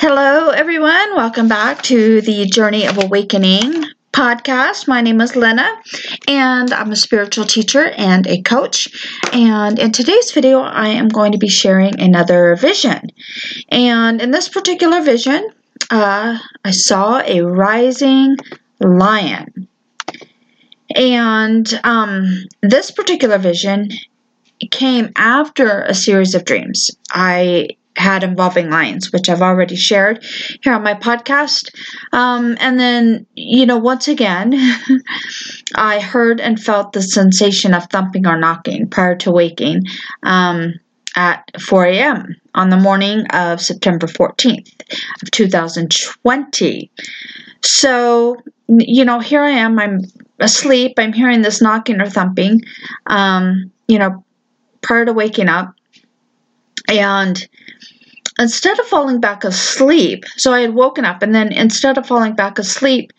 Hello, everyone. Welcome back to the Journey of Awakening podcast. My name is Lynna, and I'm a spiritual teacher and a coach. And in today's video, I am going to be sharing another vision. And in this particular vision, uh, I saw a rising lion. And um, this particular vision came after a series of dreams. I had involving lions, which I've already shared here on my podcast. Um, and then, you know, once again, I heard and felt the sensation of thumping or knocking prior to waking um, at 4 a.m. on the morning of September 14th of 2020. So, you know, here I am. I'm asleep. I'm hearing this knocking or thumping. Um, you know, prior to waking up. And instead of falling back asleep, so I had woken up, and then instead of falling back asleep,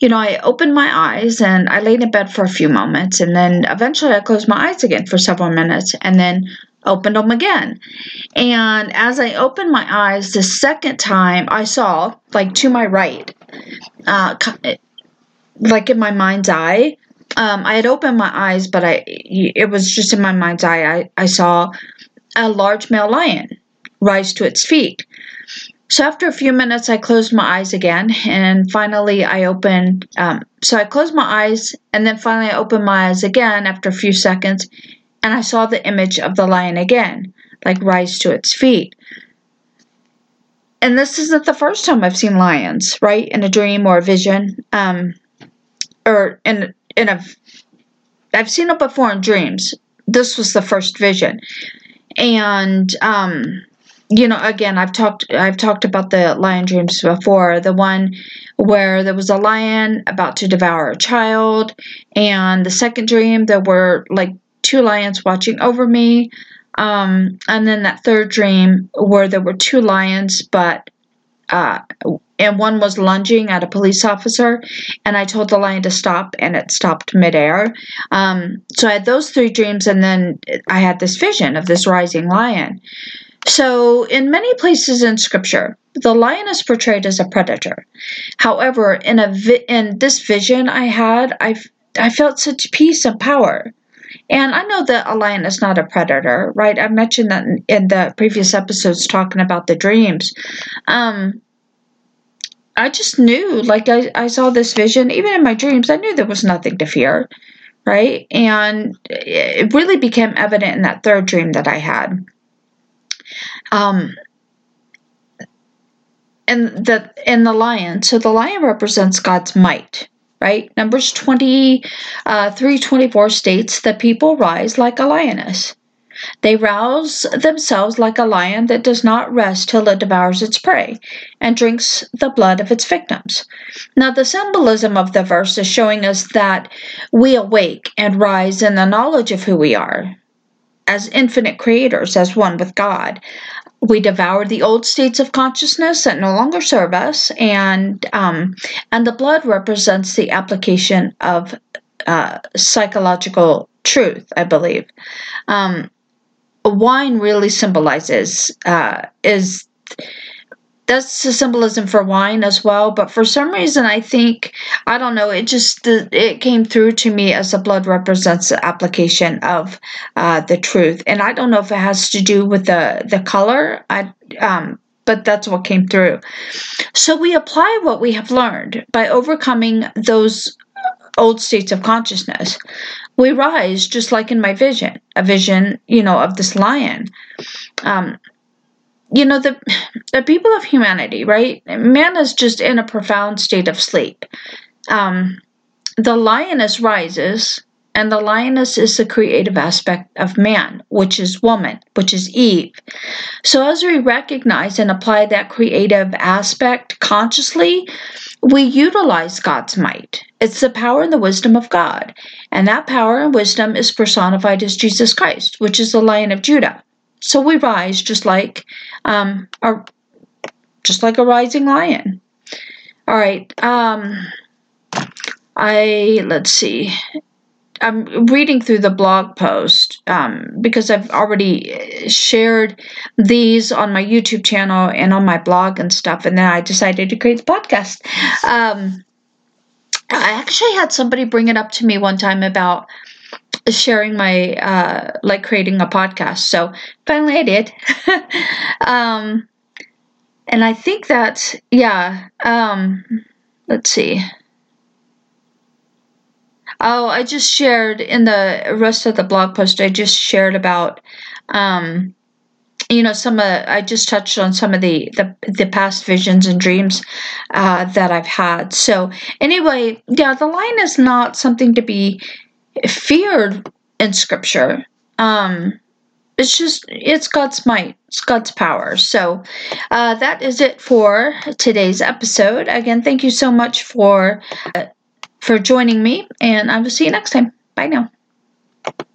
you know, I opened my eyes and I laid in bed for a few moments, and then eventually I closed my eyes again for several minutes, and then opened them again. And as I opened my eyes the second time, I saw, like to my right, uh, like in my mind's eye, um, I had opened my eyes, but I it was just in my mind's eye. I, I saw a large male lion rise to its feet. So after a few minutes, I closed my eyes again, and finally I opened. Um, so I closed my eyes, and then finally I opened my eyes again after a few seconds, and I saw the image of the lion again, like rise to its feet. And this isn't the first time I've seen lions, right, in a dream or a vision, um, or in in a. I've seen it before in dreams. This was the first vision, and um, you know again i've talked i've talked about the lion dreams before. The one where there was a lion about to devour a child and the second dream there were like two lions watching over me. Um, and then that third dream where there were two lions but uh, and one was lunging at a police officer and i told the lion to stop and it stopped midair. Um, so i had those three dreams and then i had this vision of this rising lion so, in many places in scripture, the lion is portrayed as a predator. However, in a vi- in this vision I had, I I felt such peace and power. And I know that a lion is not a predator, right? I mentioned that in, in the previous episodes talking about the dreams. Um, I just knew, like, I, I saw this vision, even in my dreams, I knew there was nothing to fear, right? And it really became evident in that third dream that I had. Um, and the and the lion. So the lion represents God's might, right? Numbers 20, uh, 324 states that people rise like a lioness. They rouse themselves like a lion that does not rest till it devours its prey and drinks the blood of its victims. Now, the symbolism of the verse is showing us that we awake and rise in the knowledge of who we are as infinite creators, as one with God we devour the old states of consciousness that no longer serve us, and um, and the blood represents the application of uh, psychological truth. I believe um, wine really symbolizes uh, is that's the symbolism for wine as well. But for some reason, I think I don't know. It just it came through to me as the blood represents the application of uh, the truth, and I don't know if it has to do with the the color. I um, but that's what came through. So we apply what we have learned by overcoming those old states of consciousness. We rise just like in my vision, a vision, you know, of this lion. Um, you know the the people of humanity right? Man is just in a profound state of sleep. Um, the lioness rises and the lioness is the creative aspect of man which is woman which is eve. So as we recognize and apply that creative aspect consciously we utilize god's might. It's the power and the wisdom of god. And that power and wisdom is personified as jesus christ which is the lion of judah so we rise just like um, a, just like a rising lion. All right. Um, I let's see. I'm reading through the blog post um, because I've already shared these on my YouTube channel and on my blog and stuff, and then I decided to create the podcast. Um, I actually had somebody bring it up to me one time about sharing my uh, like creating a podcast. So finally, I did. um, and I think that yeah. Um, let's see. Oh, I just shared in the rest of the blog post. I just shared about, um, you know, some of I just touched on some of the the, the past visions and dreams uh, that I've had. So anyway, yeah, the line is not something to be feared in Scripture. Um, it's just it's God's might, it's God's power. So uh, that is it for today's episode. Again, thank you so much for. Uh, for joining me, and I will see you next time. Bye now.